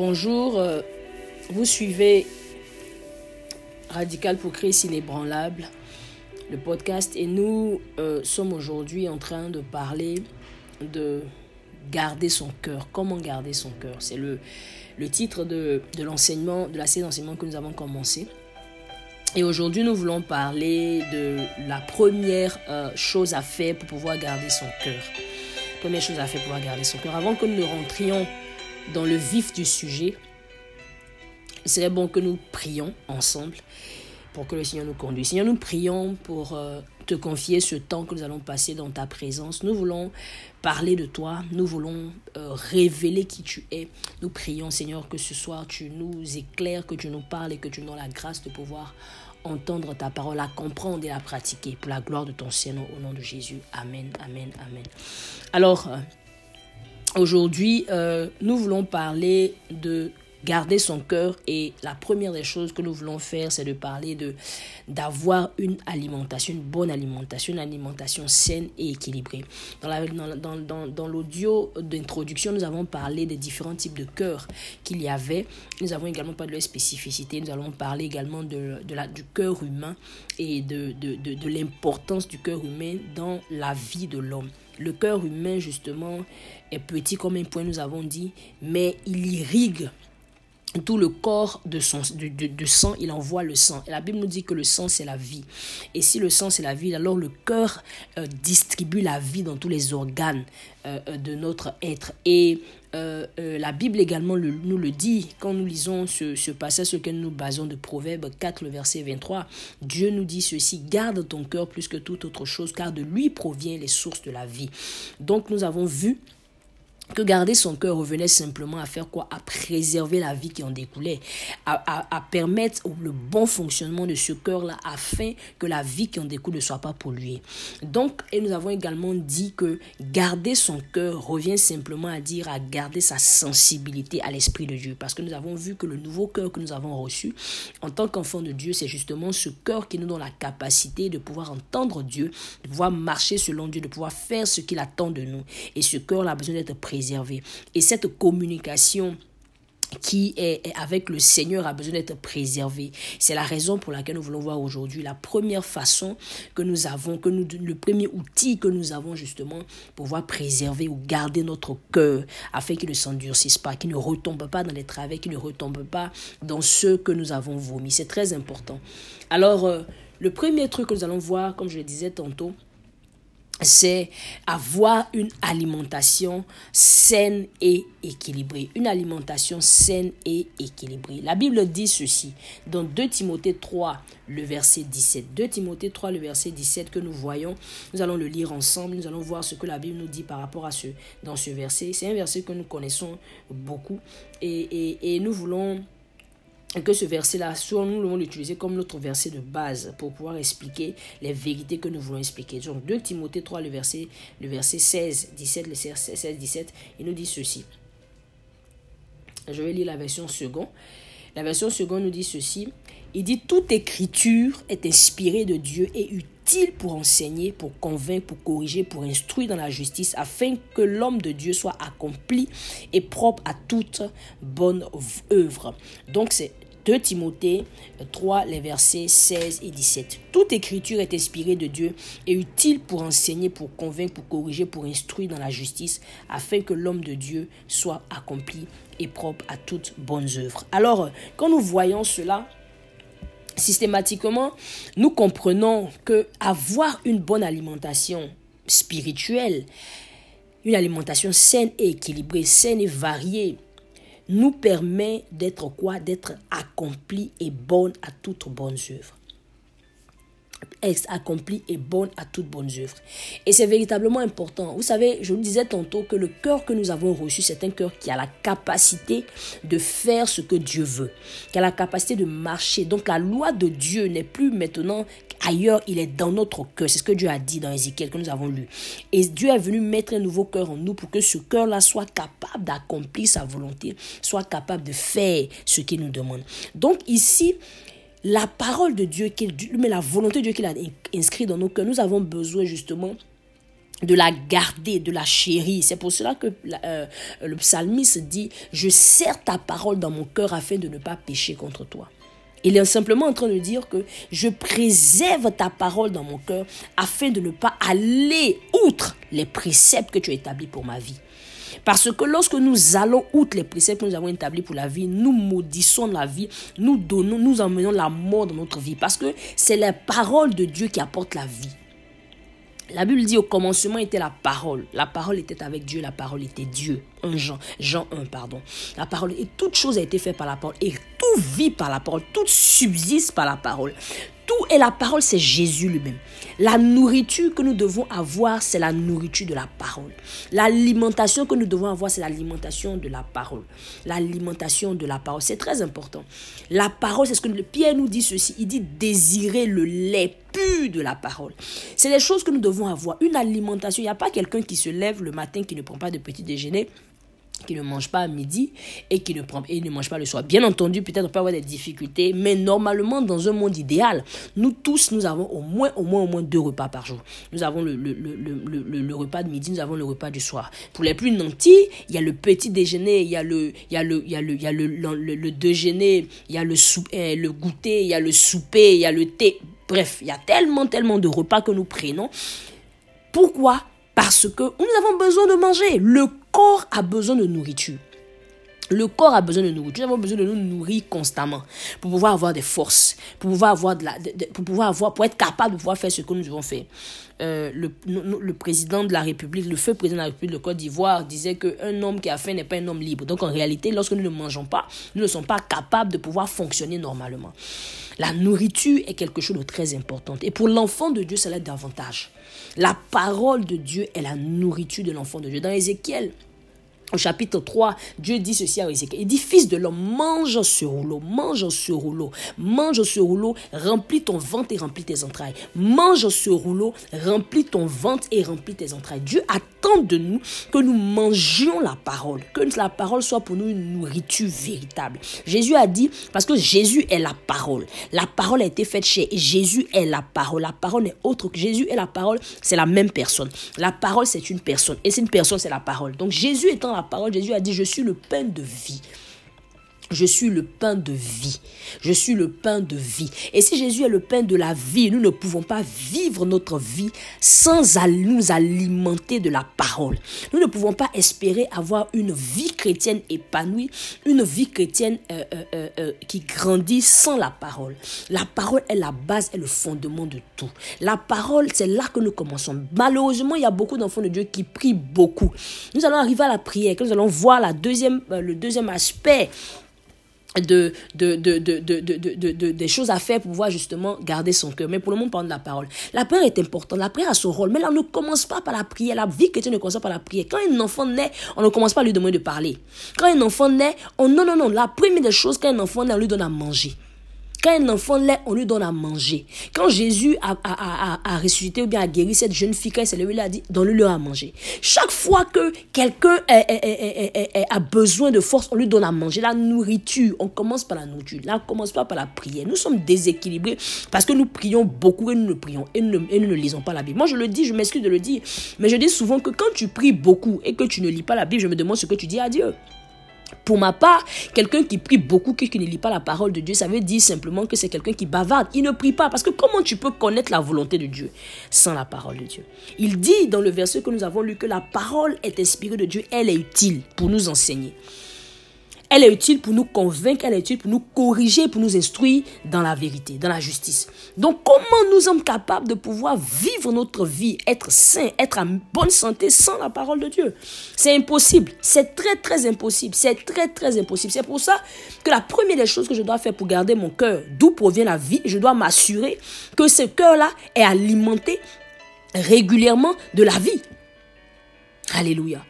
Bonjour, euh, vous suivez Radical pour Christ inébranlable, le podcast, et nous euh, sommes aujourd'hui en train de parler de garder son cœur. Comment garder son cœur? C'est le, titre de, de l'enseignement, de la série d'enseignement que nous avons commencé. Et aujourd'hui, nous voulons parler de la première euh, chose à faire pour pouvoir garder son cœur. Première chose à faire pour pouvoir garder son cœur. Avant que nous ne rentrions dans le vif du sujet, il serait bon que nous prions ensemble pour que le Seigneur nous conduise. Seigneur, nous prions pour euh, te confier ce temps que nous allons passer dans ta présence. Nous voulons parler de toi, nous voulons euh, révéler qui tu es. Nous prions, Seigneur, que ce soir tu nous éclaires, que tu nous parles et que tu nous donnes la grâce de pouvoir entendre ta parole, la comprendre et la pratiquer pour la gloire de ton Seigneur au nom de Jésus. Amen, amen, amen. Alors, euh, Aujourd'hui, euh, nous voulons parler de garder son cœur et la première des choses que nous voulons faire, c'est de parler de d'avoir une alimentation, une bonne alimentation, une alimentation saine et équilibrée. Dans l'audio d'introduction, nous avons parlé des différents types de cœurs qu'il y avait. Nous avons également parlé de leur spécificité. Nous allons parler également de, du cœur humain et de, de, de l'importance du cœur humain dans la vie de l'homme. Le cœur humain, justement, est petit comme un point, nous avons dit, mais il irrigue tout le corps de, son, de, sang, il envoie le sang. Et la Bible nous dit que le sang, c'est la vie. Et si le sang, c'est la vie, alors le cœur euh, distribue la vie dans tous les organes euh, euh, de notre être. Et la Bible également nous le dit quand nous lisons ce, ce passage sur lequel nous basons de Proverbe 4, le verset 23. Dieu nous dit ceci, garde ton cœur plus que toute autre chose, car de lui provient les sources de la vie. Donc nous avons vu que garder son cœur revenait simplement à faire quoi? À préserver la vie qui en découlait, à, à, permettre le bon fonctionnement de ce cœur-là afin que la vie qui en découle ne soit pas polluée. Donc, nous avons également dit que garder son cœur revient simplement à dire à garder sa sensibilité à l'Esprit de Dieu. Parce que nous avons vu que le nouveau cœur que nous avons reçu en tant qu'enfant de Dieu, c'est justement ce cœur qui nous donne la capacité de pouvoir entendre Dieu, de pouvoir marcher selon Dieu, de pouvoir faire ce qu'il attend de nous. Et ce cœur-là a besoin d'être préservé et cette communication qui est avec le Seigneur a besoin d'être préservée. C'est la raison pour laquelle nous voulons voir aujourd'hui la première façon que nous avons, que nous, le premier outil que nous avons justement pour pouvoir préserver ou garder notre cœur afin qu'il ne s'endurcisse pas, qu'il ne retombe pas dans les travers, qu'il ne retombe pas dans ce que nous avons vomi. C'est très important. Alors, euh, le premier truc que nous allons voir, comme je le disais tantôt, c'est avoir une alimentation saine et équilibrée. Une alimentation saine et équilibrée. La Bible dit ceci dans 2 Timothée 3, le verset 17. 2 Timothée 3, le verset 17 que nous voyons. Nous allons le lire ensemble. Nous allons voir ce que la Bible nous dit par rapport à ce, dans ce verset. C'est un verset que nous connaissons beaucoup et, et, et nous voulons que ce verset-là, soit nous allons l'utiliser comme notre verset de base pour pouvoir expliquer les vérités que nous voulons expliquer. Donc 2 Timothée 3, le verset, le verset 16, 17, le 16, 17, il nous dit ceci. Je vais lire la version seconde. La version seconde nous dit ceci. Il dit toute écriture est inspirée de Dieu et utile pour enseigner, pour convaincre, pour corriger, pour instruire dans la justice, afin que l'homme de Dieu soit accompli et propre à toute bonne œuvre. Donc c'est 2 Timothée 3, les versets 16 et 17. Toute écriture est inspirée de Dieu et utile pour enseigner, pour convaincre, pour corriger, pour instruire dans la justice, afin que l'homme de Dieu soit accompli et propre à toutes bonnes œuvres. Alors, quand nous voyons cela, systématiquement, nous comprenons que avoir une bonne alimentation spirituelle, une alimentation saine et équilibrée, saine et variée, nous permet d'être quoi? D'être accompli et bonne à toutes bonnes œuvres accompli et bonne à toutes bonnes œuvres. Et c'est véritablement important. Vous savez, je vous disais tantôt que le cœur que nous avons reçu, c'est un cœur qui a la capacité de faire ce que Dieu veut, qui a la capacité de marcher. Donc la loi de Dieu n'est plus maintenant ailleurs, il est dans notre cœur. C'est ce que Dieu a dit dans Ézéchiel que nous avons lu. Et Dieu est venu mettre un nouveau cœur en nous pour que ce cœur-là soit capable d'accomplir sa volonté, soit capable de faire ce qu'il nous demande. Donc ici, la parole de Dieu, mais la volonté de Dieu qu'il a inscrit dans nos cœurs, nous avons besoin justement de la garder, de la chérir. C'est pour cela que euh, le psalmiste dit, je serre ta parole dans mon cœur afin de ne pas pécher contre toi. Il est simplement en train de dire que je préserve ta parole dans mon cœur afin de ne pas aller outre les préceptes que tu as établis pour ma vie. Parce que lorsque nous allons outre les préceptes que nous avons établis pour la vie, nous maudissons la vie, nous donnons, nous emmenons la mort dans notre vie. Parce que c'est la parole de Dieu qui apporte la vie. La Bible dit au commencement était la parole. La parole était avec Dieu, la parole était Dieu. Jean, Jean 1, pardon. La parole, et toute chose a été faite par la parole. Et tout vit par la parole. Tout subsiste par la parole. Tout et la parole, c'est Jésus lui-même. La nourriture que nous devons avoir, c'est la nourriture de la parole. L'alimentation que nous devons avoir, c'est l'alimentation de la parole. L'alimentation de la parole, c'est très important. La parole, c'est ce que Pierre nous dit ceci. Il dit désirer le lait pur de la parole. C'est les choses que nous devons avoir. Une alimentation. Il n'y a pas quelqu'un qui se lève le matin qui ne prend pas de petit déjeuner qui ne mange pas à midi et qui ne, prend, et ne mange pas le soir. Bien entendu, peut-être on peut avoir des difficultés, mais normalement, dans un monde idéal, nous tous, nous avons au moins, au moins, au moins deux repas par jour. Nous avons le, le, le, le, repas de midi, nous avons le repas du soir. Pour les plus nantis, il y a le petit déjeuner, il y a le, il y a le, il y a le, il y a le, le, déjeuner, il y a le, souper, le goûter, il y a le souper, il y a le thé. Bref, il y a tellement, tellement de repas que nous prenons. Pourquoi? Parce que nous avons besoin de manger. Le corps a besoin de nourriture. Le corps a besoin de nourriture. Nous avons besoin de nous nourrir constamment pour pouvoir avoir des forces, pour pouvoir avoir de la, pour pouvoir avoir, pour être capable de pouvoir faire ce que nous devons faire. Euh, le, le, président de la République, le feu président de la République de Côte d'Ivoire disait qu'un homme qui a faim n'est pas un homme libre. Donc en réalité, lorsque nous ne mangeons pas, nous ne sommes pas capables de pouvoir fonctionner normalement. La nourriture est quelque chose de très important. Et pour l'enfant de Dieu, ça l'est davantage. La parole de Dieu est la nourriture de l'enfant de Dieu. Dans Ézéchiel, au chapitre 3, Dieu dit ceci à Ézéchiel. Il dit, fils de l'homme, mange ce rouleau, mange ce rouleau, mange ce rouleau, remplis ton ventre et remplis tes entrailles. Mange ce rouleau, remplis ton ventre et remplis tes entrailles. Dieu attend de nous que nous mangions la parole, que la parole soit pour nous une nourriture véritable. Jésus a dit, parce que Jésus est la parole. La parole a été faite chez Jésus est la parole. La parole n'est autre que Jésus est la parole, c'est la même personne. La parole, c'est une personne. Et c'est une personne, c'est la parole. Donc Jésus étant parole, Jésus a dit, je suis le pain de vie. Je suis le pain de vie. Je suis le pain de vie. Et si Jésus est le pain de la vie, nous ne pouvons pas vivre notre vie sans nous alimenter de la parole. Nous ne pouvons pas espérer avoir une vie chrétienne épanouie, une vie chrétienne euh, euh, euh, qui grandit sans la parole. La parole est la base et le fondement de tout. La parole, c'est là que nous commençons. Malheureusement, il y a beaucoup d'enfants de Dieu qui prient beaucoup. Nous allons arriver à la prière, que nous allons voir la deuxième, le deuxième aspect de, de, de, de, des choses à faire pour pouvoir justement garder son cœur. Mais pour le moment, de la parole. La prière est importante. La prière a son rôle. Mais là, on ne commence pas par la prière. La vie chrétienne ne commence pas par la prière. Quand un enfant naît, on ne commence pas à lui demander de parler. Quand un enfant naît, on, non, non, non. La première des choses, quand un enfant naît, on lui donne à manger. Quand un enfant l'est, on lui donne à manger. Quand Jésus a, ressuscité ou bien a guéri cette jeune fille, quand il s'est levé, il a dit, donne-lui à manger. Chaque fois que quelqu'un a besoin de force, on lui donne à manger. La nourriture, on commence par la nourriture. Là, on commence pas par la prière. Nous sommes déséquilibrés parce que nous prions beaucoup et nous ne prions et nous ne lisons pas la Bible. Moi, je le dis, je m'excuse de le dire, mais je dis souvent que quand tu pries beaucoup et que tu ne lis pas la Bible, je me demande ce que tu dis à Dieu. Pour ma part, quelqu'un qui prie beaucoup, qui ne lit pas la parole de Dieu, ça veut dire simplement que c'est quelqu'un qui bavarde. Il ne prie pas. Parce que comment tu peux connaître la volonté de Dieu sans la parole de Dieu? Il dit dans le verset que nous avons lu que la parole est inspirée de Dieu, elle est utile pour nous enseigner. Elle est utile pour nous convaincre, elle est utile pour nous corriger, pour nous instruire dans la vérité, dans la justice. Donc comment nous sommes capables de pouvoir vivre notre vie, être sain, être en bonne santé sans la parole de Dieu? C'est impossible. C'est très très impossible. C'est très très impossible. C'est pour ça que la première des choses que je dois faire pour garder mon cœur, d'où provient la vie, je dois m'assurer que ce cœur-là est alimenté régulièrement de la vie. Alléluia.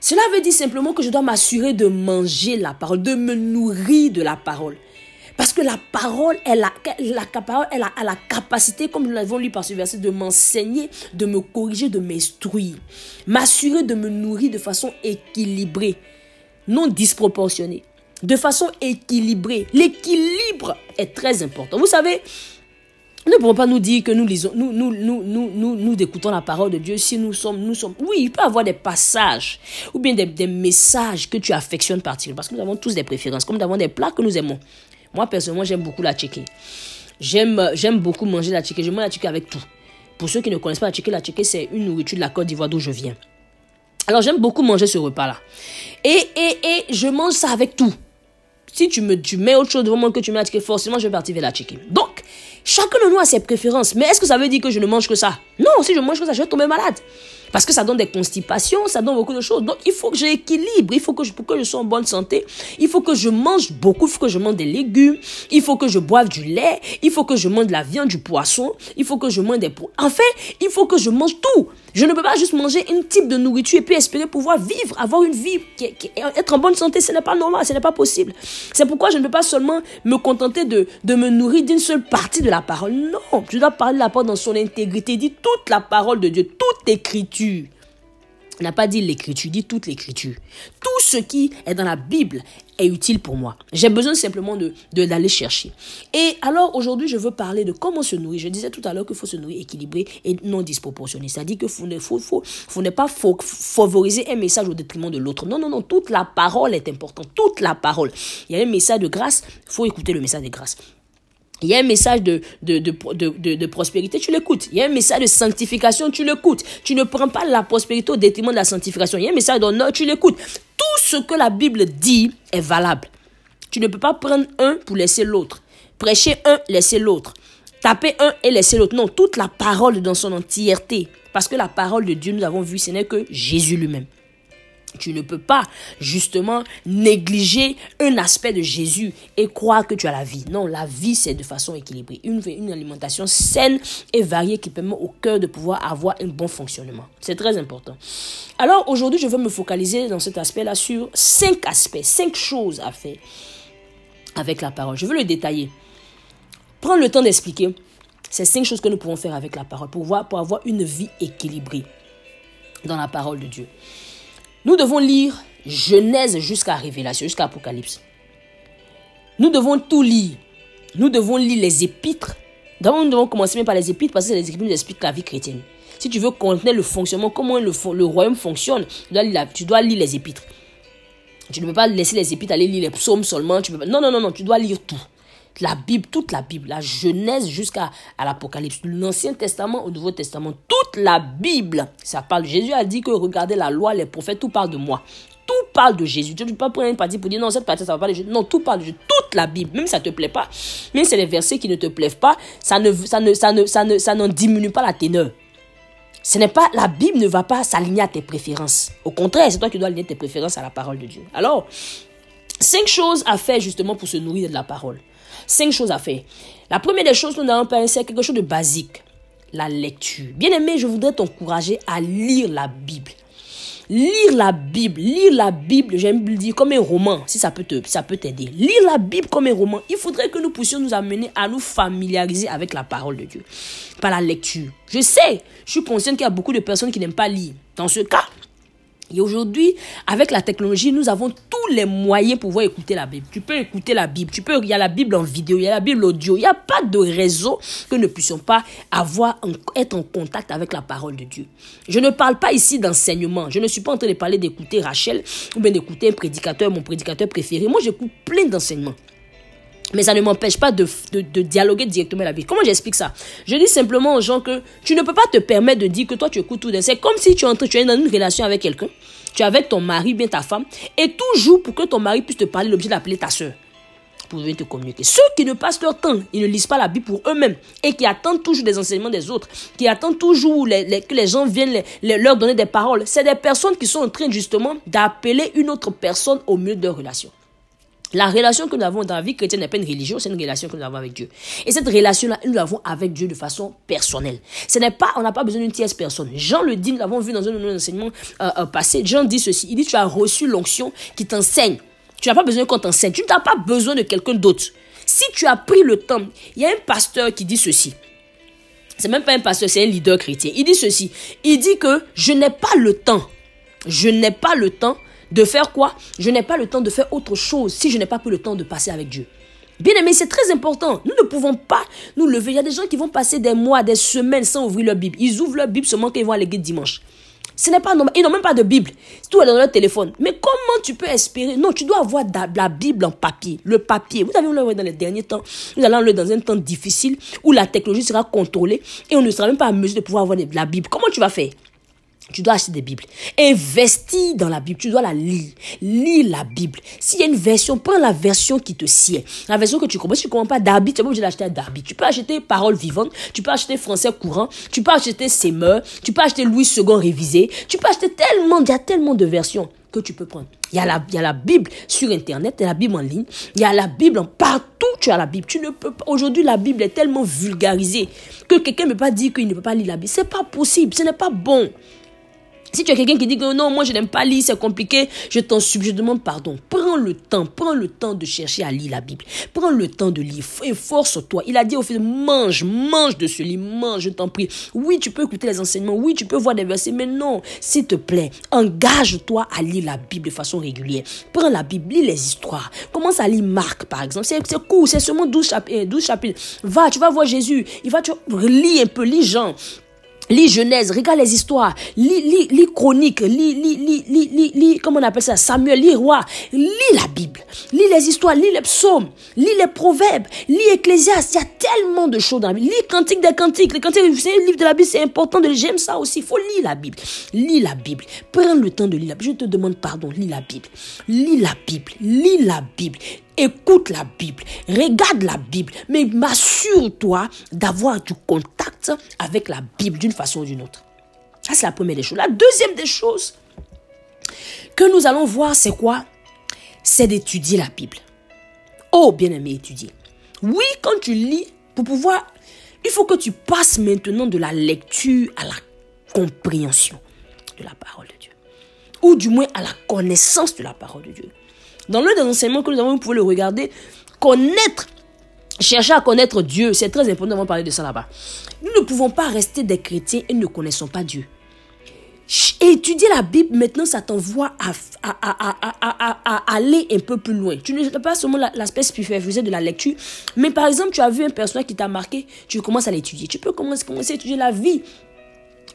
Cela veut dire simplement que je dois m'assurer de manger la parole, de me nourrir de la parole. Parce que la parole, elle a la, a, la capacité, comme nous l'avons lu par ce verset, de m'enseigner, de me corriger, de m'instruire. M'assurer de me nourrir de façon équilibrée, non disproportionnée. De façon équilibrée. L'équilibre est très important. Vous savez, Nous ne pouvons pas nous dire que nous lisons, nous, nous, nous, nous, nous, nous écoutons la parole de Dieu si nous sommes, nous sommes. Oui, il peut y avoir des passages ou bien des, messages que tu affectionnes particulièrement parce que nous avons tous des préférences, comme nous avons des plats que nous aimons. Moi, personnellement, j'aime beaucoup la tchéké. J'aime, j'aime beaucoup manger la tchéké. Je mange la tchéké avec tout. Pour ceux qui ne connaissent pas la tchéké, la tchéké, c'est une nourriture de la Côte d'Ivoire d'où je viens. Alors, j'aime beaucoup manger ce repas-là. Et, et, et je mange ça avec tout. Si tu me tu mets autre chose devant moi que tu mets la tchéké, forcément, je vais partir vers la tchéké. Donc, chacun de nous a ses préférences. Mais est-ce que ça veut dire que je ne mange que ça? Non, si je mange que ça, je vais tomber malade. Parce que ça donne des constipations, ça donne beaucoup de choses. Donc, il faut que j'équilibre. Il faut que je, pour que je sois en bonne santé, il faut que je mange beaucoup. Il faut que je mange des légumes. Il faut que je boive du lait. Il faut que je mange de la viande, du poisson. Il faut que je mange des... En fait, il faut que je mange tout. Je ne peux pas juste manger un type de nourriture et puis espérer pouvoir vivre, avoir une vie, être en bonne santé. Ce n'est pas normal, ce n'est pas possible. C'est pourquoi je ne peux pas seulement me contenter de, me nourrir d'une seule partie de la parole. Non, je dois parler de la parole dans son intégrité. Dit toute la parole de Dieu, toute écriture n'a pas dit l'écriture, dit toute l'écriture. Tout ce qui est dans la Bible est utile pour moi. J'ai besoin simplement de d'aller chercher. Et alors aujourd'hui, je veux parler de comment se nourrir. Je disais tout à l'heure qu'il faut se nourrir équilibré et non disproportionné. C'est-à-dire qu'il faut ne faut, faut, pas favoriser un message au détriment de l'autre. Non, non, non. Toute la parole est importante. Toute la parole. Il y a un message de grâce. Il faut écouter le message de grâce. Il y a un message de, prospérité, tu l'écoutes. Il y a un message de sanctification, tu l'écoutes. Tu ne prends pas la prospérité au détriment de la sanctification. Il y a un message d'honneur, tu l'écoutes. Tout ce que la Bible dit est valable. Tu ne peux pas prendre un pour laisser l'autre. Prêcher un, laisser l'autre. Taper un et laisser l'autre. Non, toute la parole dans son entièreté. Parce que la parole de Dieu, nous avons vu, ce n'est que Jésus lui-même. Tu ne peux pas justement négliger un aspect de Jésus et croire que tu as la vie. Non, la vie, c'est de façon équilibrée. Une, alimentation saine et variée qui permet au cœur de pouvoir avoir un bon fonctionnement. C'est très important. Alors aujourd'hui, je veux me focaliser dans cet aspect-là sur cinq aspects, cinq choses à faire avec la parole. Je veux le détailler. Prends le temps d'expliquer ces cinq choses que nous pouvons faire avec la parole pour, voir, pour avoir une vie équilibrée dans la parole de Dieu. Nous devons lire Genèse jusqu'à Révélation, jusqu'à Apocalypse. Nous devons tout lire. Nous devons lire les épîtres. D'abord, nous devons commencer même par les épîtres parce que les épîtres nous expliquent la vie chrétienne. Si tu veux connaître le fonctionnement, comment le, le royaume fonctionne, tu dois, lire, tu dois lire les épîtres. Tu ne peux pas laisser les épîtres aller lire les psaumes seulement. Non, non, non, non, tu dois lire tout la Bible, toute la Bible, la Genèse jusqu'à l'Apocalypse, l'Ancien Testament au Nouveau Testament, toute la Bible, ça parle. Jésus a dit que regardez la loi, les prophètes, tout parle de moi. Tout parle de Jésus. Tu ne peux pas prendre une partie pour dire non, cette partie, ça va pas de Jésus. Non, tout parle de Jésus. Toute la Bible, même si ça ne te plaît pas, même si c'est des versets qui ne te plaisent pas, ça ne, ça ne, ça ne, ça ne, ça n'en diminue pas la teneur. Ce n'est pas, la Bible ne va pas s'aligner à tes préférences. Au contraire, c'est toi qui dois aligner tes préférences à la parole de Dieu. Alors, cinq choses à faire justement pour se nourrir de la parole. Cinq choses à faire. La première des choses que nous avons pensé, c'est quelque chose de basique. La lecture. Bien aimé, je voudrais t'encourager à lire la Bible. Lire la Bible, lire la Bible, j'aime le dire comme un roman, si ça peut te, ça peut t'aider. Lire la Bible comme un roman. Il faudrait que nous puissions nous amener à nous familiariser avec la parole de Dieu par la lecture. Je sais, je suis consciente qu'il y a beaucoup de personnes qui n'aiment pas lire. Dans ce cas, et aujourd'hui, avec la technologie, nous avons tous les moyens pour pouvoir écouter la Bible. Tu peux écouter la Bible, tu peux, il y a la Bible en vidéo, il y a la Bible audio. Il n'y a pas de réseau que nous ne puissions pas avoir, être en contact avec la parole de Dieu. Je ne parle pas ici d'enseignement. Je ne suis pas en train de parler d'écouter Rachel ou bien d'écouter un prédicateur, mon prédicateur préféré. Moi, j'écoute plein d'enseignements. Mais ça ne m'empêche pas de, de, dialoguer directement avec la vie. Comment j'explique ça? Je dis simplement aux gens que tu ne peux pas te permettre de dire que toi tu écoutes tout. C'est comme si tu es, tu es dans une relation avec quelqu'un, tu es avec ton mari, bien ta femme, et toujours pour que ton mari puisse te parler, l'objet d'appeler ta soeur pour venir te communiquer. Ceux qui ne passent leur temps, ils ne lisent pas la Bible pour eux-mêmes et qui attendent toujours des enseignements des autres, qui attendent toujours que les gens viennent leur donner des paroles, c'est des personnes qui sont en train justement d'appeler une autre personne au milieu de leur relation. La relation que nous avons dans la vie chrétienne n'est pas une religion, c'est une relation que nous avons avec Dieu. Et cette relation-là, nous l'avons avec Dieu de façon personnelle. Ce n'est pas, on n'a pas besoin d'une tierce personne. Jean le dit, nous l'avons vu dans un de nos enseignements euh, euh, passé. Jean dit ceci. Il dit, tu as reçu l'onction qui t'enseigne. Tu n'as pas besoin qu'on t'enseigne. Tu n'as pas besoin de quelqu'un d'autre. Si tu as pris le temps, il y a un pasteur qui dit ceci. C'est même pas un pasteur, c'est un leader chrétien. Il dit ceci. Il dit que je n'ai pas le temps. Je n'ai pas le temps de faire quoi? Je n'ai pas le temps de faire autre chose si je n'ai pas pris le temps de passer avec Dieu. Bien aimé, c'est très important. Nous ne pouvons pas nous lever. Il y a des gens qui vont passer des mois, des semaines sans ouvrir leur Bible. Ils ouvrent leur Bible seulement quand ils vont à l'église dimanche. Ce n'est pas normal. Ils n'ont même pas de Bible. Tout est dans leur téléphone. Mais comment tu peux espérer? Non, tu dois avoir la Bible en papier. Le papier. Vous on l'a dans les derniers temps. Nous allons le dans un temps difficile où la technologie sera contrôlée et on ne sera même pas en mesure de pouvoir avoir la Bible. Comment tu vas faire? Tu dois acheter des Bibles. Investis dans la Bible. Tu dois la lire. Lis la Bible. S'il y a une version, prends la version qui te sied. La version que tu comprends. Si tu ne comprends pas Darby, tu n'es pas obligé d'acheter un Darby. Tu peux acheter Parole vivante. Tu peux acheter Français courant. Tu peux acheter Semeur. Tu peux acheter Louis II révisé. Tu peux acheter tellement, il y a tellement de versions que tu peux prendre. Il y a la, y a la Bible sur Internet, il y a la Bible en ligne, il y a la Bible partout, tu as la Bible. Tu ne peux pas, aujourd'hui, la Bible est tellement vulgarisée que quelqu'un ne peut pas dire qu'il ne peut pas lire la Bible. C'est pas possible, ce n'est pas bon. Si tu as quelqu'un qui dit que non, moi je n'aime pas lire, c'est compliqué, je t'en supplie, je demande pardon. Prends le temps, prends le temps de chercher à lire la Bible. Prends le temps de lire, efforce-toi. Il a dit au fils, mange, mange de ce livre, mange, je t'en prie. Oui, tu peux écouter les enseignements, oui, tu peux voir des versets, mais non, s'il te plaît, engage-toi à lire la Bible de façon régulière. Prends la Bible, lis les histoires. Commence à lire Marc, par exemple. C'est court, c'est seulement 12 chapitres, 12 chapitres. Va, tu vas voir Jésus. Il va, tu lis un peu, lis Jean. Lis Genèse, regarde les histoires, lis, lis, lis Chroniques, lis, lis, lis, lis, lis, comment on appelle ça, Samuel, lis Roi, lis la Bible, lis les histoires, lis les psaumes, lis les proverbes, lis Ecclésiaste, il y a tellement de choses dans la Bible. Lis Cantique des Cantiques, les Cantiques, c'est un livre de la Bible, c'est important, de j'aime ça aussi, il faut lire la Bible. Lis la Bible, prends le temps de lire la Bible, je te demande pardon, lis la Bible, lis la Bible, lis la Bible écoute la Bible, regarde la Bible, mais m'assure-toi d'avoir du contact avec la Bible d'une façon ou d'une autre. Ça, c'est la première des choses. La deuxième des choses que nous allons voir, c'est quoi? C'est d'étudier la Bible. Oh, bien-aimé, étudier. Oui, quand tu lis, pour pouvoir, il faut que tu passes maintenant de la lecture à la compréhension de la parole de Dieu. Ou du moins à la connaissance de la parole de Dieu. Dans l'un des enseignements que nous avons, vous pouvez le regarder, connaître Chercher à connaître Dieu, c'est très important, de parler de ça là-bas. Nous ne pouvons pas rester des chrétiens et ne connaissons pas Dieu. Étudier la Bible, maintenant, ça t'envoie à, à, aller un peu plus loin. Tu ne pas seulement l'aspect superficiel de la lecture, mais par exemple, tu as vu un personnage qui t'a marqué, tu commences à l'étudier. Tu peux commencer, commencer à étudier la vie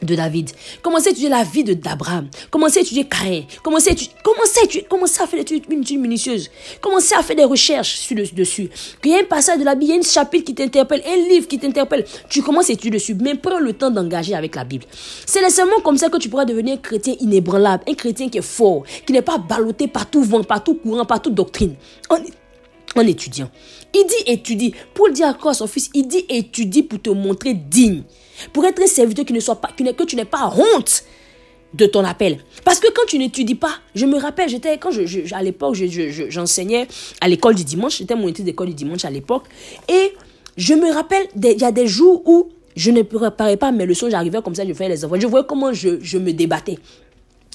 de David. Commencez à étudier la vie d'Abraham? Commencez à étudier Caïn? Commencez à commencez commencez à faire une étude minutieuse? Commencez à faire des recherches sur le, dessus? Qu'il y a un passage de la Bible, il y a un chapitre qui t'interpelle, un livre qui t'interpelle. Tu commences à étudier dessus? Mais prends le temps d'engager avec la Bible. C'est nécessairement comme ça que tu pourras devenir un chrétien inébranlable. Un chrétien qui est fort. Qui n'est pas ballotté par tout vent, par tout courant, par toute doctrine. En, en étudiant. Il dit étudie. Pour le dire à son fils, il dit étudie pour te montrer digne. Pour être serviteur qui ne soit pas, que tu n'aies pas honte de ton appel. Parce que quand tu n'étudies pas, je me rappelle, j'étais, quand je, à l'époque, j'enseignais à l'école du dimanche, j'étais mon étude d'école du dimanche à l'époque, et je me rappelle, il y a des jours où je ne préparais pas mes leçons, j'arrivais comme ça, je faisais les enfants, je voyais comment je, je me débattais.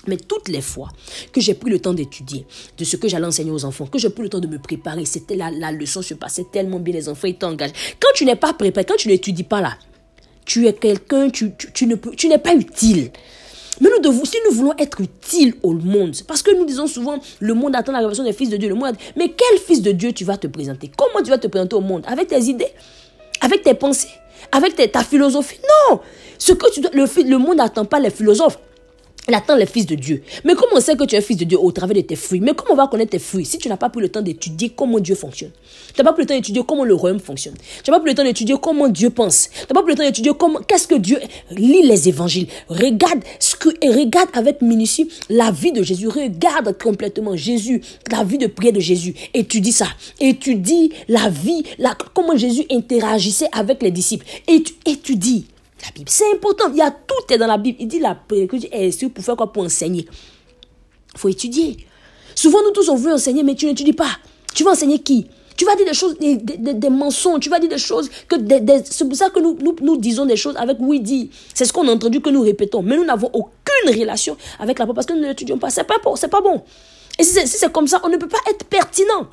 Mais toutes les fois que j'ai pris le temps d'étudier de ce que j'allais enseigner aux enfants, que j'ai pris le temps de me préparer, c'était la, la leçon se passait tellement bien, les enfants étaient engagés. Quand tu n'es pas préparé, quand tu n'étudies pas là, tu es quelqu'un, tu, ne n'es pas utile. Mais nous devons, si nous voulons être utiles au monde, parce que nous disons souvent, le monde attend la révélation des fils de Dieu. Le monde, mais quel fils de Dieu tu vas te présenter? Comment tu vas te présenter au monde? Avec tes idées? Avec tes pensées? Avec ta philosophie? Non Ce que tu le, le monde n'attend pas les philosophes. Il attend les fils de Dieu. Mais comment on sait que tu es fils de Dieu au travers de tes fruits? Mais comment on va connaître tes fruits si tu n'as pas pris le temps d'étudier comment Dieu fonctionne? Tu n'as pas pris le temps d'étudier comment le royaume fonctionne. Tu n'as pas pris le temps d'étudier comment Dieu pense. Tu n'as pas pris le temps d'étudier comment, qu'est-ce que Dieu lit les évangiles. Regarde ce que, et regarde avec minutie la vie de Jésus. Regarde complètement Jésus, la vie de prière de Jésus. Étudie ça. Étudie la vie, la, comment Jésus interagissait avec les disciples. Et étudie. La Bible, c'est important. Il y a tout est dans la Bible. Il dit la prédication est pour faire quoi? Pour enseigner. Il faut étudier. Souvent, nous tous, on veut enseigner, mais tu n'étudies pas. Tu vas enseigner qui? Tu vas dire des choses, des, des, mensonges. Tu vas dire des choses que. c'est pour ça que nous, nous, nous, disons des choses avec oui dit. C'est ce qu'on a entendu que nous répétons. Mais nous n'avons aucune relation avec la parole parce que nous n'étudions pas. C'est pas, c'est pas bon. Et si c'est comme ça, on ne peut pas être pertinent.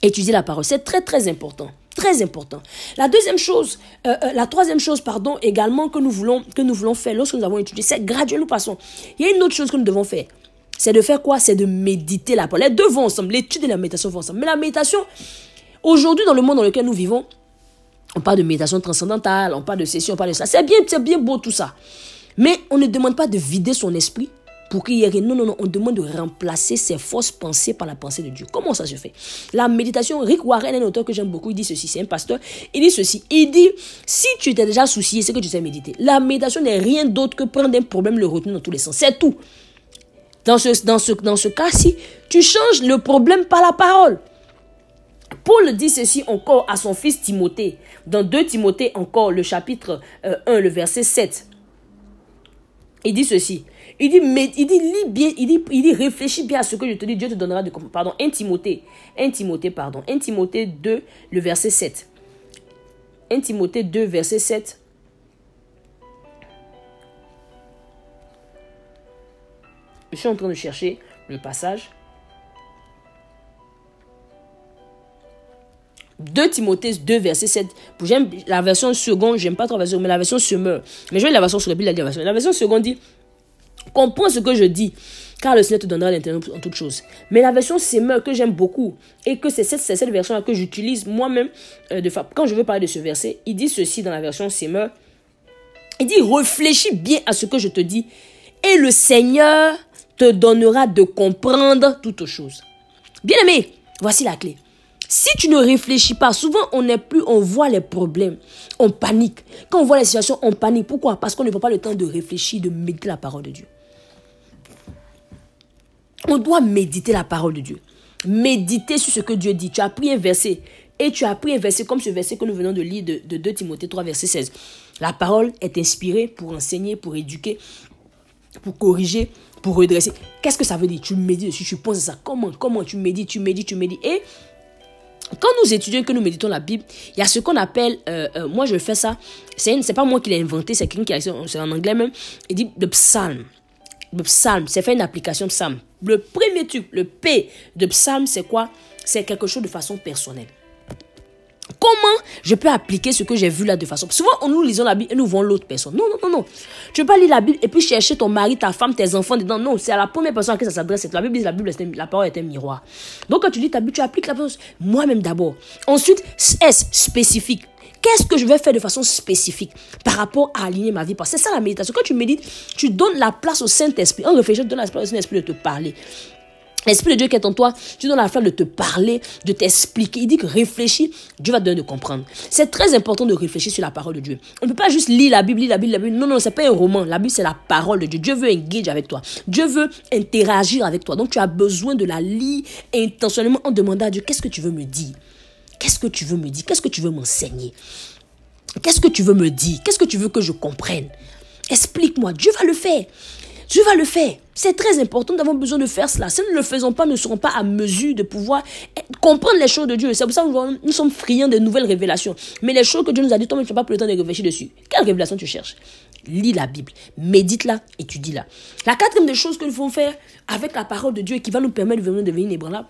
Étudier la parole, c'est très très important. Très important. La deuxième chose, euh, euh, la troisième chose, pardon, également que nous voulons, que nous voulons faire lorsque nous avons étudié, c'est graduellement nous passons. Il y a une autre chose que nous devons faire. C'est de faire quoi? C'est de méditer la parole. Les deux vont ensemble. L'étude et la méditation vont ensemble. Mais la méditation, Aujourd'hui, dans le monde dans lequel nous vivons, on parle de méditation transcendantale, on parle de session, on parle de ça. C'est bien, c'est bien beau tout ça. Mais on ne demande pas de vider son esprit pour qu'il y ait. Non, non, non. On demande de remplacer ses fausses pensées par la pensée de Dieu. Comment ça se fait? La méditation, Rick Warren, un auteur que j'aime beaucoup, il dit ceci. C'est un pasteur. Il dit ceci. Il dit si tu t'es déjà soucié, c'est que tu sais méditer. La méditation n'est rien d'autre que prendre un problème, le retenir dans tous les sens. C'est tout. Dans ce, dans ce, dans ce cas-ci, tu changes le problème par la parole. Paul dit ceci encore à son fils Timothée. Dans 2 Timothée encore, le chapitre 1, euh, le verset 7. Il dit ceci. Il dit, mais, il dit, lis bien, il dit, il dit, réfléchis bien à ce que je te dis, Dieu te donnera de Pardon, 1 Timothée. 1 Timothée, pardon. 1 Timothée 2, le verset 7. 1 Timothée 2, verset 7. Je suis en train de chercher le passage. 2 Timothée 2, verset 7. J'aime la version seconde, j'aime pas trop la version, mais la version semeur. Mais je vais la version sur la version. La version seconde dit Comprends ce que je dis, car le Seigneur te donnera l'intérêt en toutes choses. Mais la version semeur que j'aime beaucoup, et que c'est cette, cette version-là que j'utilise moi-même, euh, quand je veux parler de ce verset, il dit ceci dans la version semeur. Il dit Réfléchis bien à ce que je te dis, et le Seigneur te donnera de comprendre toutes choses. Bien aimé, voici la clé. Si tu ne réfléchis pas, souvent on n'est plus, on voit les problèmes, on panique. Quand on voit les situations, on panique. Pourquoi? Parce qu'on ne prend pas le temps de réfléchir, de méditer la parole de Dieu. On doit méditer la parole de Dieu. Méditer sur ce que Dieu dit. Tu as pris un verset et tu as pris un verset comme ce verset que nous venons de lire de, de 2 Timothée 3, verset 16. La parole est inspirée pour enseigner, pour éduquer, pour corriger, pour redresser. Qu'est-ce que ça veut dire? Tu médites dessus, tu penses à ça. Comment? Comment? Tu médites, tu médites, tu médites. Et quand nous étudions et que nous méditons la Bible, il y a ce qu'on appelle, euh, euh, moi je fais ça, c'est pas moi qui l'ai inventé, c'est quelqu'un qui a, c'est en anglais même, il dit le psalm. Le psalm, c'est fait une application psalm. Le premier truc, le P de psalm, c'est quoi? C'est quelque chose de façon personnelle. Comment je peux appliquer ce que j'ai vu là de façon. Souvent, nous lisons la Bible et nous voyons l'autre personne. Non, non, non, non. Tu ne peux pas lire la Bible et puis chercher ton mari, ta femme, tes enfants dedans. Non, c'est à la première personne à qui ça s'adresse. La Bible dit la Bible, la parole est un miroir. Donc, quand tu lis ta Bible, tu appliques la chose moi-même d'abord. Ensuite, S, spécifique? Qu'est-ce que je vais faire de façon spécifique par rapport à aligner ma vie? C'est ça la méditation. Quand tu médites, tu donnes la place au Saint-Esprit. En réfléchissant, tu donnes la place au Saint-Esprit de te parler. L'Esprit de Dieu qui est en toi, tu donnes la flemme de te parler, de t'expliquer. Il dit que réfléchis, Dieu va te donner de comprendre. C'est très important de réfléchir sur la parole de Dieu. On ne peut pas juste lire la Bible, lire la Bible, la Bible. Non, non, c'est pas un roman. La Bible, c'est la parole de Dieu. Dieu veut engager avec toi. Dieu veut interagir avec toi. Donc, tu as besoin de la lire intentionnellement en demandant à Dieu, qu'est-ce que tu veux me dire? Qu'est-ce que tu veux me dire? Qu'est-ce que tu veux m'enseigner? Qu'est-ce que tu veux me dire? Qu'est-ce que tu veux que je comprenne? Explique-moi. Dieu va le faire. Dieu va le faire. C'est très important, nous avons besoin de faire cela. Si nous ne le faisons pas, nous ne serons pas à mesure de pouvoir comprendre les choses de Dieu. C'est pour ça que nous sommes friands de nouvelles révélations. Mais les choses que Dieu nous a dit, toi, tu n'as pas plus le temps de réfléchir dessus. Quelle révélation tu cherches? Lis la Bible, médite-la, étudie-la. La quatrième des choses que nous devons faire avec la parole de Dieu et qui va nous permettre de devenir ébranlables,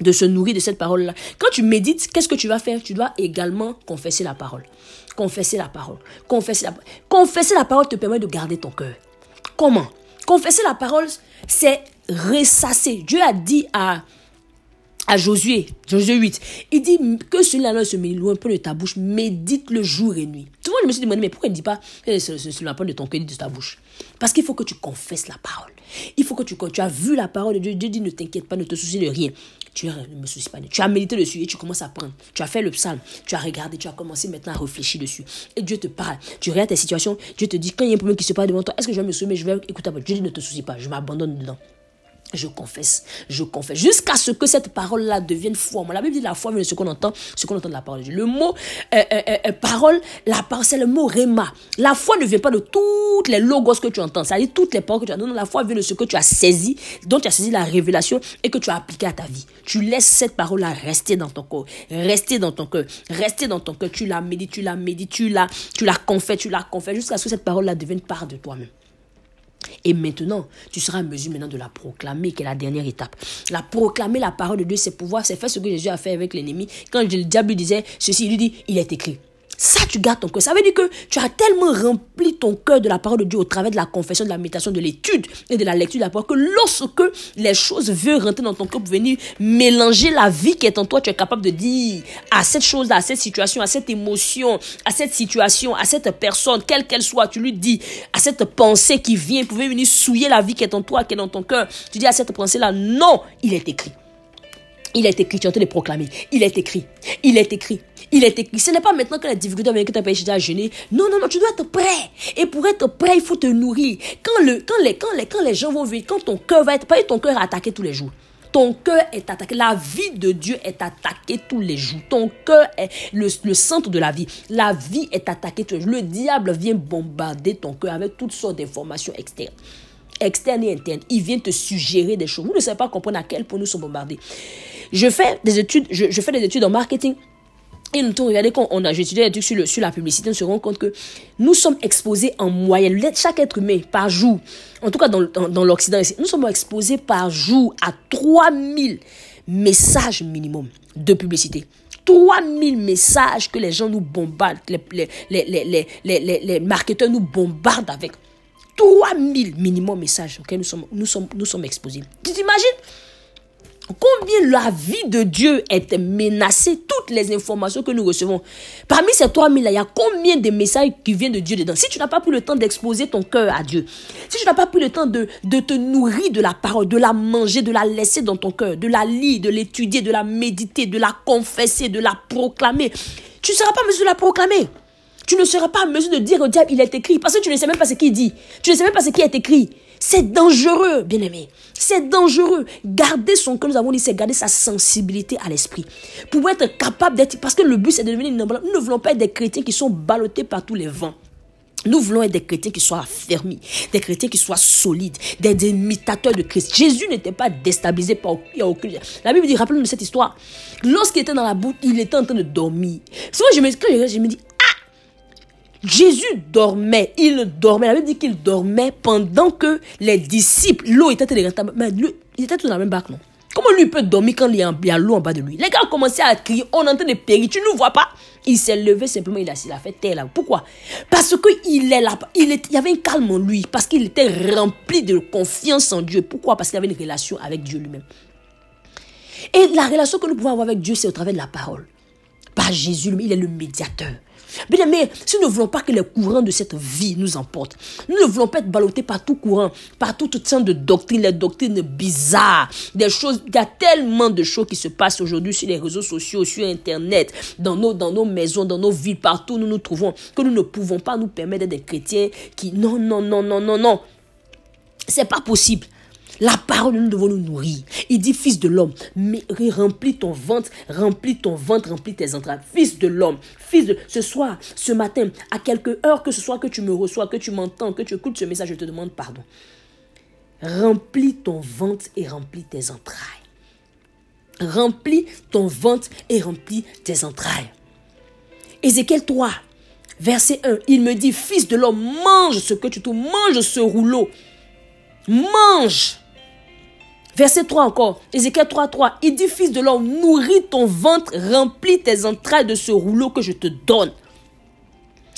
de se nourrir de cette parole-là. Quand tu médites, qu'est-ce que tu vas faire? Tu dois également confesser la parole. Confesser la parole. Confesser la, confesser la parole te permet de garder ton cœur. Comment? Confesser la parole, c'est ressasser. Dieu a dit à, Josué, Josué 8, il dit que celui-là se met loin peu de ta bouche, médite le jour et nuit. Souvent, je me suis demandé, mais pourquoi il ne dit pas la parole de ton cœur, de ta bouche Parce qu'il faut que tu confesses la parole. Il faut que tu, tu as vu la parole de Dieu. Dieu dit, ne t'inquiète pas, ne te soucie de rien tu ne me soucies pas. Tu as médité dessus et tu commences à prendre. Tu as fait le psalme, tu as regardé, tu as commencé maintenant à réfléchir dessus. Et Dieu te parle. Tu regardes tes situations, Dieu te dit, quand il y a un problème qui se passe devant toi, est-ce que je vais me souvenir, je vais écouter Dieu ne te soucie pas, je m'abandonne dedans. Je confesse, je confesse, jusqu'à ce que cette parole-là devienne foi. La Bible dit la foi vient de ce qu'on entend, ce qu'on entend de la parole de Dieu. Le mot euh, euh, euh, parole, la parole, c'est le mot rema. La foi ne vient pas de toutes les logos que tu entends, c'est-à-dire toutes les paroles que tu entends. Non, la foi vient de ce que tu as saisi, dont tu as saisi la révélation et que tu as appliqué à ta vie. Tu laisses cette parole-là rester dans ton corps, rester dans ton cœur, rester dans ton cœur. Tu la médites, tu la médites, tu la, tu la confesses, tu la confesses, jusqu'à ce que cette parole-là devienne part de toi-même. Et maintenant, tu seras en mesure maintenant de la proclamer, qui est la dernière étape. La proclamer la parole de Dieu, c'est pouvoir, c'est faire ce que Jésus a fait avec l'ennemi. Quand le diable disait ceci, il lui dit, il est écrit. Ça, tu gardes ton cœur. Ça veut dire que tu as tellement rempli ton cœur de la parole de Dieu au travers de la confession, de la méditation, de l'étude et de la lecture de la parole que lorsque les choses veulent rentrer dans ton cœur pour venir mélanger la vie qui est en toi, tu es capable de dire à cette chose-là, à cette situation, à cette émotion, à cette situation, à cette personne, quelle qu'elle soit, tu lui dis, à cette pensée qui vient, pour venir souiller la vie qui est en toi, qui est dans ton cœur, tu dis à cette pensée-là, non, il est écrit. Il est écrit, tu es en train de proclamer. Il est écrit. Il est écrit. Il est écrit. Ce n'est pas maintenant que la difficulté vient que tu as à jeûner. Non, non, non, tu dois être prêt. Et pour être prêt, il faut te nourrir. Quand, le, quand, les, quand, les, gens vont vivre, quand ton cœur va être, pas ton cœur attaqué tous les jours. Ton cœur est attaqué. La vie de Dieu est attaquée tous les jours. Ton cœur est le, centre de la vie. La vie est attaquée tous les jours. Le diable vient bombarder ton cœur avec toutes sortes d'informations externes externes et internes. Il vient te suggérer des choses. Vous ne savez pas comprendre à quel point nous sommes bombardés. Je fais des études, je fais des études en marketing. Et nous, regardez, quand on a étudié des sur, sur la publicité, on se rend compte que nous sommes exposés en moyenne, chaque être humain par jour, en tout cas dans, l'Occident nous sommes exposés par jour à 3000 messages minimum de publicité. 3000 messages que les gens nous bombardent, les, les, marketeurs nous bombardent avec. 3000 minimum messages auxquels nous sommes exposés. Tu t'imagines? Combien la vie de Dieu est menacée, toutes les informations que nous recevons. Parmi ces 3000 là, il y a combien de messages qui viennent de Dieu dedans? Si tu n'as pas pris le temps d'exposer ton cœur à Dieu, si tu n'as pas pris le temps de, de te nourrir de la parole, de la manger, de la laisser dans ton cœur, de la lire, de l'étudier, de la méditer, de la confesser, de la proclamer, tu ne seras pas en mesure de la proclamer. Tu ne seras pas en mesure de dire au diable, il est écrit, parce que tu ne sais même pas ce qu'il dit. Tu ne sais même pas ce qui est écrit. C'est dangereux, bien-aimé. C'est dangereux. Garder son cœur, nous avons dit, c'est garder sa sensibilité à l'esprit. Pour être capable d'être. Parce que le but, c'est de devenir. Nous ne voulons pas être des chrétiens qui sont ballottés par tous les vents. Nous voulons être des chrétiens qui soient affermis, des chrétiens qui soient solides, des, imitateurs de Christ. Jésus n'était pas déstabilisé par aucune. La Bible dit, rappelez-nous cette histoire. Lorsqu'il était dans la bouche, il était en train de dormir. Souvent, je, je me dis, Jésus dormait, il dormait. La Bible dit qu'il dormait pendant que les disciples, l'eau était irritable. Mais lui, il était tout dans le même bac, non? Comment lui peut dormir quand il y a, l'eau en bas de lui? Les gars ont commencé à crier, on est en train de périr, tu ne vois pas? Il s'est levé simplement, il a, il a fait terre là. Pourquoi? Parce qu'il est là, il, il y avait un calme en lui, parce qu'il était rempli de confiance en Dieu. Pourquoi? Parce qu'il avait une relation avec Dieu lui-même. Et la relation que nous pouvons avoir avec Dieu, c'est au travers de la parole. Par Jésus, il est le médiateur. Bien mais si nous ne voulons pas que les courants de cette vie nous emportent, nous ne voulons pas être ballottés par tout courant, par toutes sortes de doctrines, les doctrines bizarres, des choses, il y a tellement de choses qui se passent aujourd'hui sur les réseaux sociaux, sur Internet, dans nos, dans nos maisons, dans nos villes, partout où nous nous trouvons, que nous ne pouvons pas nous permettre d'être des chrétiens qui, non, non, non, non, non, non. C'est pas possible. La parole, nous devons nous nourrir. Il dit, fils de l'homme, remplis ton ventre, remplis ton ventre, remplis tes entrailles. Fils de l'homme, fils de... Ce soir, ce matin, à quelque heure que ce soit que tu me reçois, que tu m'entends, que tu écoutes ce message, je te demande pardon. Remplis ton ventre et remplis tes entrailles. Remplis ton ventre et remplis tes entrailles. Ézéchiel 3, verset 1, il me dit, fils de l'homme, mange ce que tu trouves, mange ce rouleau. Mange Verset 3 encore, Ézéchiel 3, 3, il de l'homme, nourris ton ventre, remplis tes entrailles de ce rouleau que je te donne.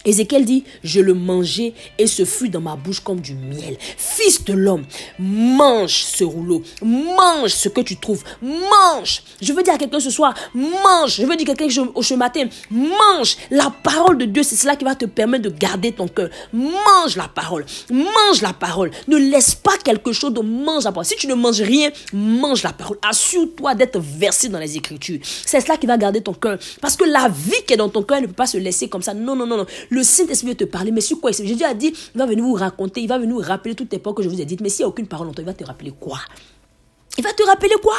Ézéchiel dit, je le mangeai et ce fut dans ma bouche comme du miel. Fils de l'homme, mange ce rouleau, mange ce que tu trouves, mange. Je veux dire à quelqu'un ce soir, mange. Je veux dire à quelqu'un au ce matin, mange. La parole de Dieu, c'est cela qui va te permettre de garder ton cœur. Mange la parole, mange la parole. Ne laisse pas quelque chose de mange la parole. Si tu ne manges rien, mange la parole. Assure-toi d'être versé dans les Écritures. C'est cela qui va garder ton cœur. Parce que la vie qui est dans ton cœur ne peut pas se laisser comme ça. Non, non, non, non. Le Saint-Esprit veut te parler, mais sur quoi Jésus a dit, il va venir vous raconter, il va venir vous rappeler toutes les paroles que je vous ai dites. Mais s'il n'y a aucune parole en toi, il va te rappeler quoi? Il va te rappeler quoi?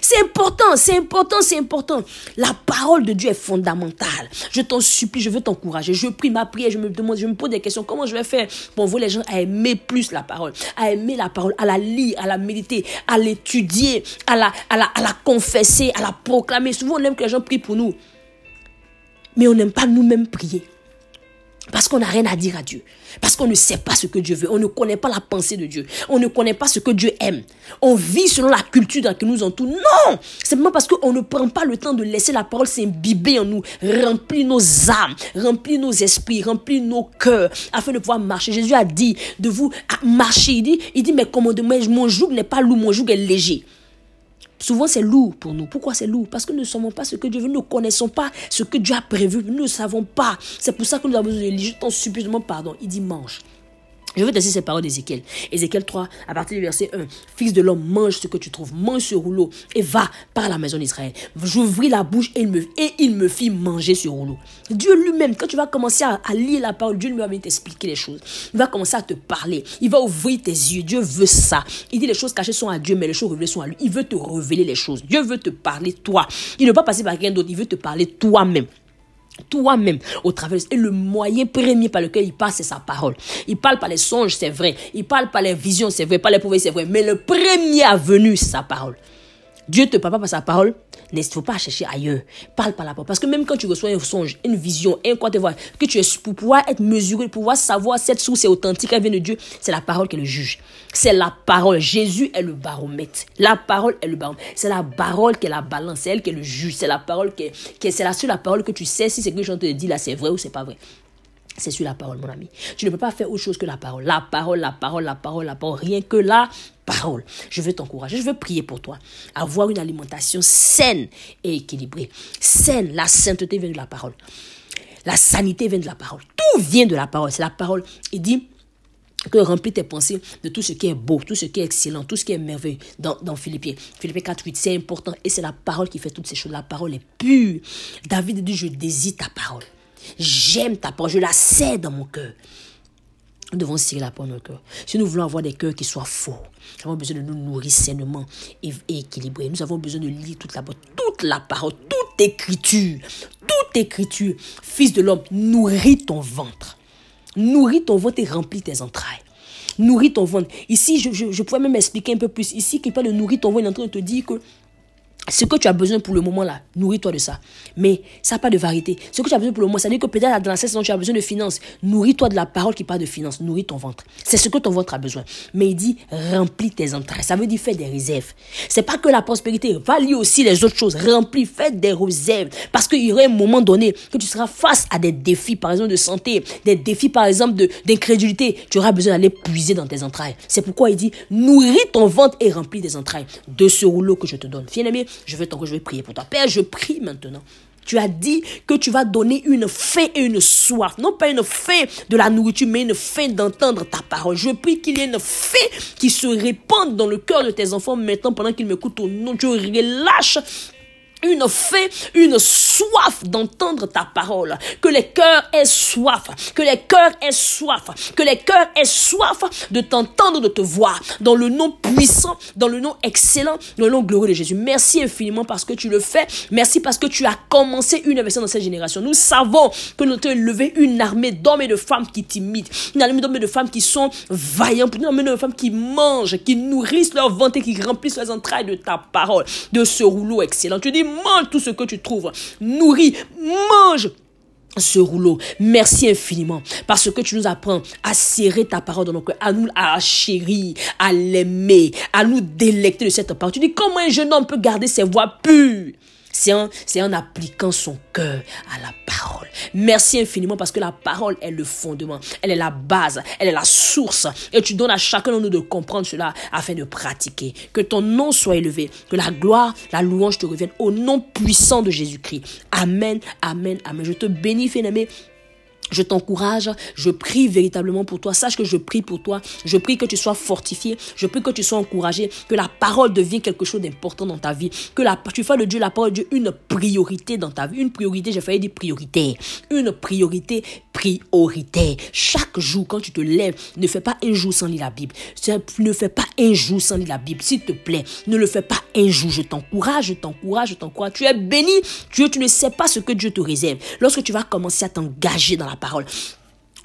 C'est important, c'est important, c'est important. La parole de Dieu est fondamentale. Je t'en supplie, je veux t'encourager. Je prie ma prière, je me demande, je me pose des questions. Comment je vais faire pour vous les gens à aimer plus la parole, à aimer la parole, à la lire, à la méditer, à l'étudier, à la, à la, à la confesser, à la proclamer? Souvent, on aime que les gens prient pour nous. Mais on n'aime pas nous-mêmes prier. Parce qu'on n'a rien à dire à Dieu. Parce qu'on ne sait pas ce que Dieu veut. On ne connaît pas la pensée de Dieu. On ne connaît pas ce que Dieu aime. On vit selon la culture dans laquelle nous entoure. Non Simplement parce qu'on ne prend pas le temps de laisser la parole s'imbiber en nous, remplir nos âmes, remplir nos esprits, remplir nos cœurs, afin de pouvoir marcher. Jésus a dit de vous marcher. Il dit, il dit mais commandez-moi, mon joug n'est pas lourd, mon joug est léger. Souvent, c'est lourd pour nous. Pourquoi c'est lourd? Parce que nous ne savons pas ce que Dieu veut. Nous ne connaissons pas ce que Dieu a prévu. Nous ne savons pas. C'est pour ça que nous avons besoin de lire. Je t'en pardon. Il dit mange. Je veux te dire ces paroles d'Ézéchiel. Ézéchiel 3, à partir du verset 1. Fils de l'homme, mange ce que tu trouves, mange ce rouleau et va par la maison d'Israël. J'ouvris la bouche et il, me, et il me fit manger ce rouleau. Dieu lui-même, quand tu vas commencer à, lire la parole, Dieu lui-même va t'expliquer les choses. Il va commencer à te parler. Il va ouvrir tes yeux. Dieu veut ça. Il dit les choses cachées sont à Dieu, mais les choses révélées sont à lui. Il veut te révéler les choses. Dieu veut te parler toi. Il ne veut pas passer par quelqu'un d'autre. Il veut te parler toi-même toi-même au travers et le moyen premier par lequel il parle c'est sa parole. Il parle par les songes c'est vrai. Il parle par les visions c'est vrai. Par les prophéties c'est vrai. Mais le premier à venir c'est sa parole. Dieu te parle par sa parole ne faut pas chercher ailleurs? Parle par la parole. Parce que même quand tu reçois un songe, une vision, un quoi que tu es pour pouvoir être mesuré, pour pouvoir savoir cette source est authentique, elle vient de Dieu, c'est la parole qui est le juge. C'est la parole. Jésus est le baromètre. La parole est le baromètre. C'est la parole qui est la balance. C'est elle qui est le juge. C'est la parole qui est, c'est la seule la parole que tu sais si ce que je te dis là c'est vrai ou c'est pas vrai. C'est sur la parole, mon ami. Tu ne peux pas faire autre chose que la parole. La parole, la parole, la parole, la parole. Rien que la parole. Je veux t'encourager. Je veux prier pour toi. Avoir une alimentation saine et équilibrée. Saine. La sainteté vient de la parole. La sanité vient de la parole. Tout vient de la parole. C'est la parole. Il dit que remplis tes pensées de tout ce qui est beau, tout ce qui est excellent, tout ce qui est merveilleux dans, dans Philippiens. Philippiens 4, 8, c'est important et c'est la parole qui fait toutes ces choses. La parole est pure. David dit, je désire ta parole. J'aime ta parole, je la sais dans mon cœur. Nous devons cirer la parole dans nos cœurs. Si nous voulons avoir des cœurs qui soient forts, nous avons besoin de nous nourrir sainement et, équilibrés. Nous avons besoin de lire toute la, toute la parole, toute écriture, toute écriture. Fils de l'homme, nourris ton ventre. Nourris ton ventre et remplis tes entrailles. Nourris ton ventre. Ici, je, je, je pourrais même expliquer un peu plus. Ici, qui parle de nourrir ton ventre, il est en train de te dire que ce que tu as besoin pour le moment là, nourris-toi de ça. Mais ça n'a pas de variété. Ce que tu as besoin pour le moment, ça veut dire que peut-être dans la saison, tu as besoin de finances. Nourris-toi de la parole qui parle de finances. Nourris ton ventre. C'est ce que ton ventre a besoin. Mais il dit, remplis tes entrailles. Ça veut dire fais des réserves. C'est pas que la prospérité. Va lire aussi les autres choses. Remplis, fais des réserves. Parce qu'il y aura un moment donné que tu seras face à des défis, par exemple, de santé, des défis, par exemple, d'incrédulité. Tu auras besoin d'aller puiser dans tes entrailles. C'est pourquoi il dit, nourris ton ventre et remplis tes entrailles de ce rouleau que je te donne. Bien aimé, je vais je vais prier pour toi. Père, je prie maintenant. Tu as dit que tu vas donner une faim et une soif. Non pas une faim de la nourriture, mais une faim d'entendre ta parole. Je prie qu'il y ait une faim qui se répande dans le cœur de tes enfants maintenant pendant qu'ils m'écoutent au nom. Tu relâche une faim, une soif d'entendre ta parole. Que les cœurs aient soif, que les cœurs aient soif, que les cœurs aient soif de t'entendre, de te voir. Dans le nom puissant, dans le nom excellent, dans le nom glorieux de Jésus. Merci infiniment parce que tu le fais. Merci parce que tu as commencé une investir dans cette génération. Nous savons que nous avons levé une armée d'hommes et de femmes qui t'imitent. Une armée d'hommes et de femmes qui sont vaillants. Une armée de femmes qui mangent, qui nourrissent leur ventre et qui remplissent leurs entrailles de ta parole, de ce rouleau excellent. Tu dis, mange tout ce que tu trouves. Nourris, mange ce rouleau. Merci infiniment parce que tu nous apprends à serrer ta parole dans nos cœurs, à nous à chérir, à l'aimer, à nous délecter de cette parole. Tu dis comment un jeune homme peut garder ses voix pures? C'est en, appliquant son cœur à la parole. Merci infiniment parce que la parole est le fondement, elle est la base, elle est la source. Et tu donnes à chacun de nous de comprendre cela afin de pratiquer. Que ton nom soit élevé, que la gloire, la louange te revienne au nom puissant de Jésus-Christ. Amen, amen, amen. Je te bénis, bien-aimé. Je t'encourage, je prie véritablement pour toi. Sache que je prie pour toi. Je prie que tu sois fortifié. Je prie que tu sois encouragé. Que la parole devienne quelque chose d'important dans ta vie. Que tu fasses de Dieu, la parole de Dieu, une priorité dans ta vie. Une priorité, j'ai failli dire priorité. Une priorité, priorité. Chaque jour, quand tu te lèves, ne fais pas un jour sans lire la Bible. Ne fais pas un jour sans lire la Bible. S'il te plaît, ne le fais pas un jour. Je t'encourage, je t'encourage, je t'encourage. Tu es béni. Tu ne sais pas ce que Dieu te réserve. Lorsque tu vas commencer à t'engager dans la parole.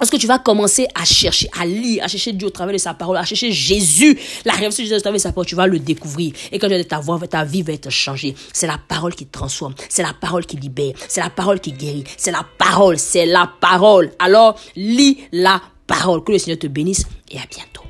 Lorsque tu vas commencer à chercher, à lire, à chercher Dieu au travers de sa parole, à chercher Jésus, la révélation de Jésus au travers de sa parole, tu vas le découvrir. Et quand tu vas ta voix, ta vie va être changée. C'est la parole qui transforme. C'est la parole qui libère. C'est la parole qui guérit. C'est la parole. C'est la parole. Alors, lis la parole. Que le Seigneur te bénisse et à bientôt.